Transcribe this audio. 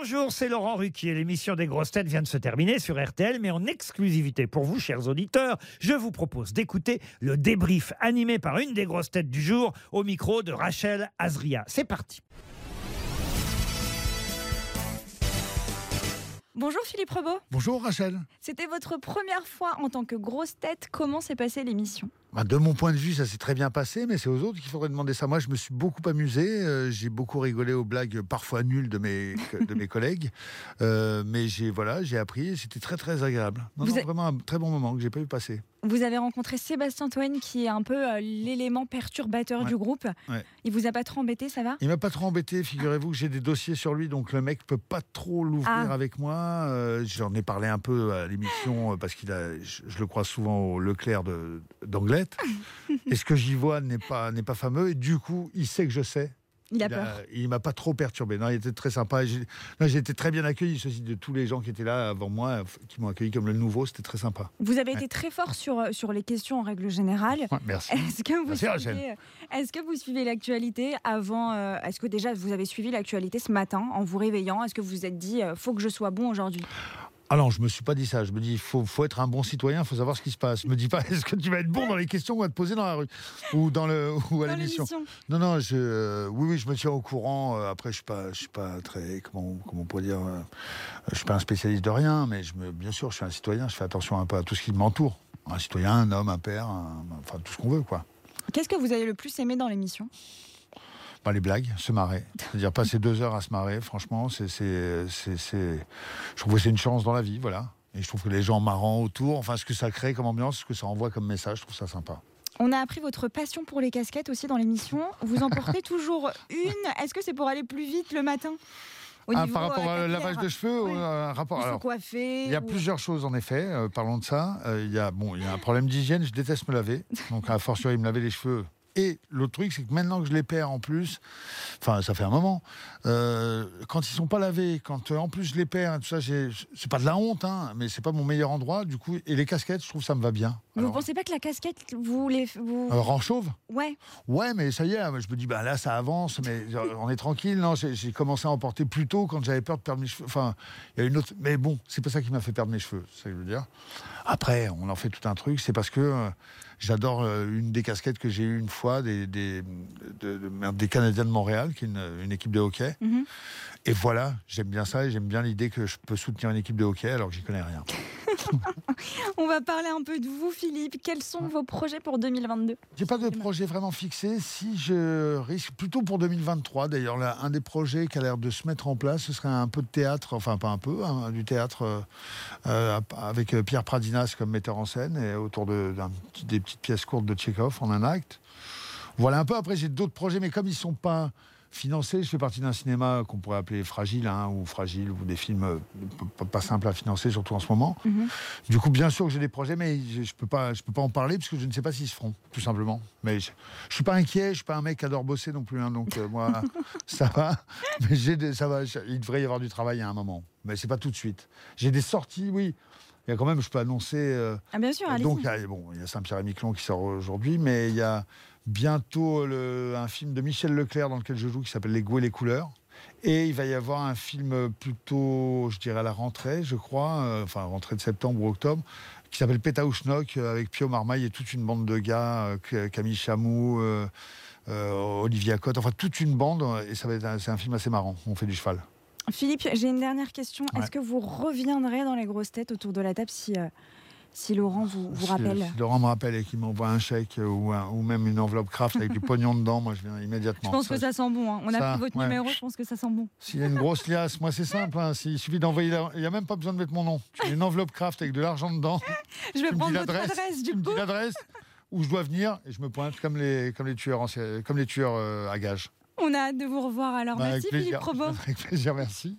Bonjour, c'est Laurent Ruquier. L'émission des grosses têtes vient de se terminer sur RTL, mais en exclusivité pour vous, chers auditeurs, je vous propose d'écouter le débrief animé par une des grosses têtes du jour au micro de Rachel Azria. C'est parti. Bonjour Philippe Rebaud. Bonjour Rachel. C'était votre première fois en tant que grosse tête. Comment s'est passée l'émission? Bah, de mon point de vue, ça s'est très bien passé, mais c'est aux autres qu'il faudrait demander ça. Moi, je me suis beaucoup amusé. euh, j'ai beaucoup rigolé aux blagues parfois nulles de mes, de mes collègues. Euh, mais j'ai voilà, j'ai appris c'était très très agréable. Non, non, Vraiment un très bon moment que j'ai pas eu passer. Vous avez rencontré Sébastien Toen qui est un peu euh, l'élément perturbateur Ouais. du groupe. Ouais. Il vous a pas trop embêté, ça va? Il m'a pas trop embêté. Figurez-vous que j'ai des dossiers sur lui, donc le mec peut pas trop l'ouvrir Ah. avec moi. J'en ai parlé un peu à l'émission parce qu'il a, je, je le crois souvent au Leclerc de- d'Anglette. et ce que j'y vois n'est pas n'est pas fameux. Et du coup, il sait que je sais. Il a peur. il m'a pas trop perturbé. Non, il était très sympa. J'ai été très bien accueilli, ceci de tous les gens qui étaient là avant moi, qui m'ont accueilli comme le nouveau. C'était très sympa. Vous avez été très fort sur, euh, sur les questions en règle générale. Ouais, merci. Est-ce que vous Merci, suivez, est-ce que vous suivez l'actualité avant euh, Est-ce que déjà vous avez suivi l'actualité ce matin en vous réveillant? Est-ce que vous vous êtes dit euh, faut que je sois bon aujourd'hui? Ah non, je me suis pas dit ça. Je me dis, il faut, faut être un bon citoyen, il faut savoir ce qui se passe. Je me dis pas, est-ce que tu vas être bon dans les questions qu'on va te poser dans la rue ou dans le ou à l'émission. l'émission. Non, non, je, euh, oui, oui, je me tiens au courant. Euh, Après, je suis pas, je suis pas très, comment, comment on pourrait dire, euh, je suis pas un spécialiste de rien, mais je me, bien sûr, je suis un citoyen. Je fais attention un peu à tout ce qui m'entoure. Un citoyen, un homme, un père, un- enfin tout ce qu'on veut, quoi. Qu'est-ce que vous avez le plus aimé dans l'émission? Pas les blagues, se marrer. C'est-à-dire passer deux heures à se marrer, franchement, c'est, c'est, c'est, c'est- je trouve que c'est une chance dans la vie, voilà. Et je trouve que les gens marrants autour, enfin, ce que ça crée comme ambiance, ce que ça envoie comme message, je trouve ça sympa. On a appris votre passion pour les casquettes aussi dans l'émission. Vous en portez toujours une. Est-ce que c'est pour aller plus vite le matin Ah, par rapport euh, au capillaire lavage de cheveux, Oui. ou un rapport. Il faut alors, coiffer. Il y a ou- plusieurs choses en effet. euh, parlons de ça. Euh, il y a bon, il y a un problème d'hygiène. Je déteste me laver. Donc à fortiori me laver les cheveux. Et l'autre truc, c'est que maintenant que je les perds en plus, enfin ça fait un moment, euh, quand ils sont pas lavés, quand euh, en plus je les perds, et tout ça, c'est pas de la honte, hein, mais c'est pas mon meilleur endroit. Du coup, et les casquettes, je trouve ça me va bien. Vous Alors, pensez pas que la casquette, vous les. Vous... alors, en chauve? Ouais. Ouais, mais ça y est, je me dis, bah là, ça avance, mais euh, on est tranquille. Non, j'ai commencé à en porter plus tôt quand j'avais peur de perdre mes cheveux. Enfin, il y a une autre. Mais bon, c'est pas ça qui m'a fait perdre mes cheveux, c'est ça que je veux dire. Après, on en fait tout un truc, c'est parce que euh, j'adore euh, une des casquettes que j'ai eue une fois des, des, de- de- merde, des Canadiens de Montréal, qui est une, une équipe de hockey. Mhm. Et voilà, j'aime bien ça et j'aime bien l'idée que je peux soutenir une équipe de hockey alors que j'y connais rien. On va parler un peu de vous, Philippe. Quels sont vos projets pour 2022 J'ai pas de projet vraiment fixé. Si je risque plutôt pour 2023, d'ailleurs, un des projets qui a l'air de se mettre en place, ce serait un peu de théâtre, enfin pas un peu, hein, du théâtre euh, euh, avec euh, Pierre Pradinas comme metteur en scène et autour de, des petites pièces courtes de Tchekhov en un acte. Voilà un peu. Après, j'ai d'autres projets, mais comme ils sont pas financés, je fais partie d'un cinéma qu'on pourrait appeler fragile, hein, ou fragile, ou des films euh, pas- simples à financer, surtout en ce moment. Mhm. Du coup, bien sûr que j'ai des projets, mais je, je peux pas, je peux pas en parler parce que je ne sais pas s'ils se feront, tout simplement. Mais je, je suis pas inquiet, je suis pas un mec qui adore bosser non plus, hein, donc euh, moi, ça va. Mais des- ça va. il devrait y avoir du travail à un moment, mais c'est pas tout de suite. J'ai des sorties, oui. Il y a quand même, je peux annoncer. euh, Ah, bien sûr, allez donc, il y a, bon, il y a Saint-Pierre et Miquelon qui sort aujourd'hui, mais il y a bientôt le- un film de Michel Leclerc dans lequel je joue qui s'appelle Les goûts et les couleurs. Et il va y avoir un film plutôt, je dirais, à la rentrée, je crois, euh, enfin, rentrée de septembre ou octobre, qui s'appelle Pétaouchnok, euh, avec Pio Marmaille et toute une bande de gars, euh, Camille Chamou, euh, euh, Olivia Cotte, enfin, toute une bande, et ça va être un- c'est un film assez marrant. On fait du cheval. Philippe, j'ai une dernière question. Ouais. Est-ce que vous reviendrez dans les grosses têtes autour de la table si, euh, si Laurent vous, rappelle Si Laurent me rappelle et qu'il m'envoie un chèque ou, un- ou même une enveloppe craft avec du pognon dedans, moi je viens immédiatement. Je pense que ça sent bon. hein. On a pris votre ouais. numéro, je pense que ça sent bon. S'il y a une grosse liasse, moi c'est simple, hein, s'il suffit d'envoyer. la- Il n'y a même pas besoin de mettre mon nom. Tu une enveloppe craft avec de l'argent dedans. Je vais tu prendre votre adresse Tu du me coup. l'adresse où je dois venir et je me pointe comme les, comme les tueurs, comme les tueurs euh, à gages. On a hâte de vous revoir alors. Bah, Merci avec Philippe. Robot. Avec plaisir, merci.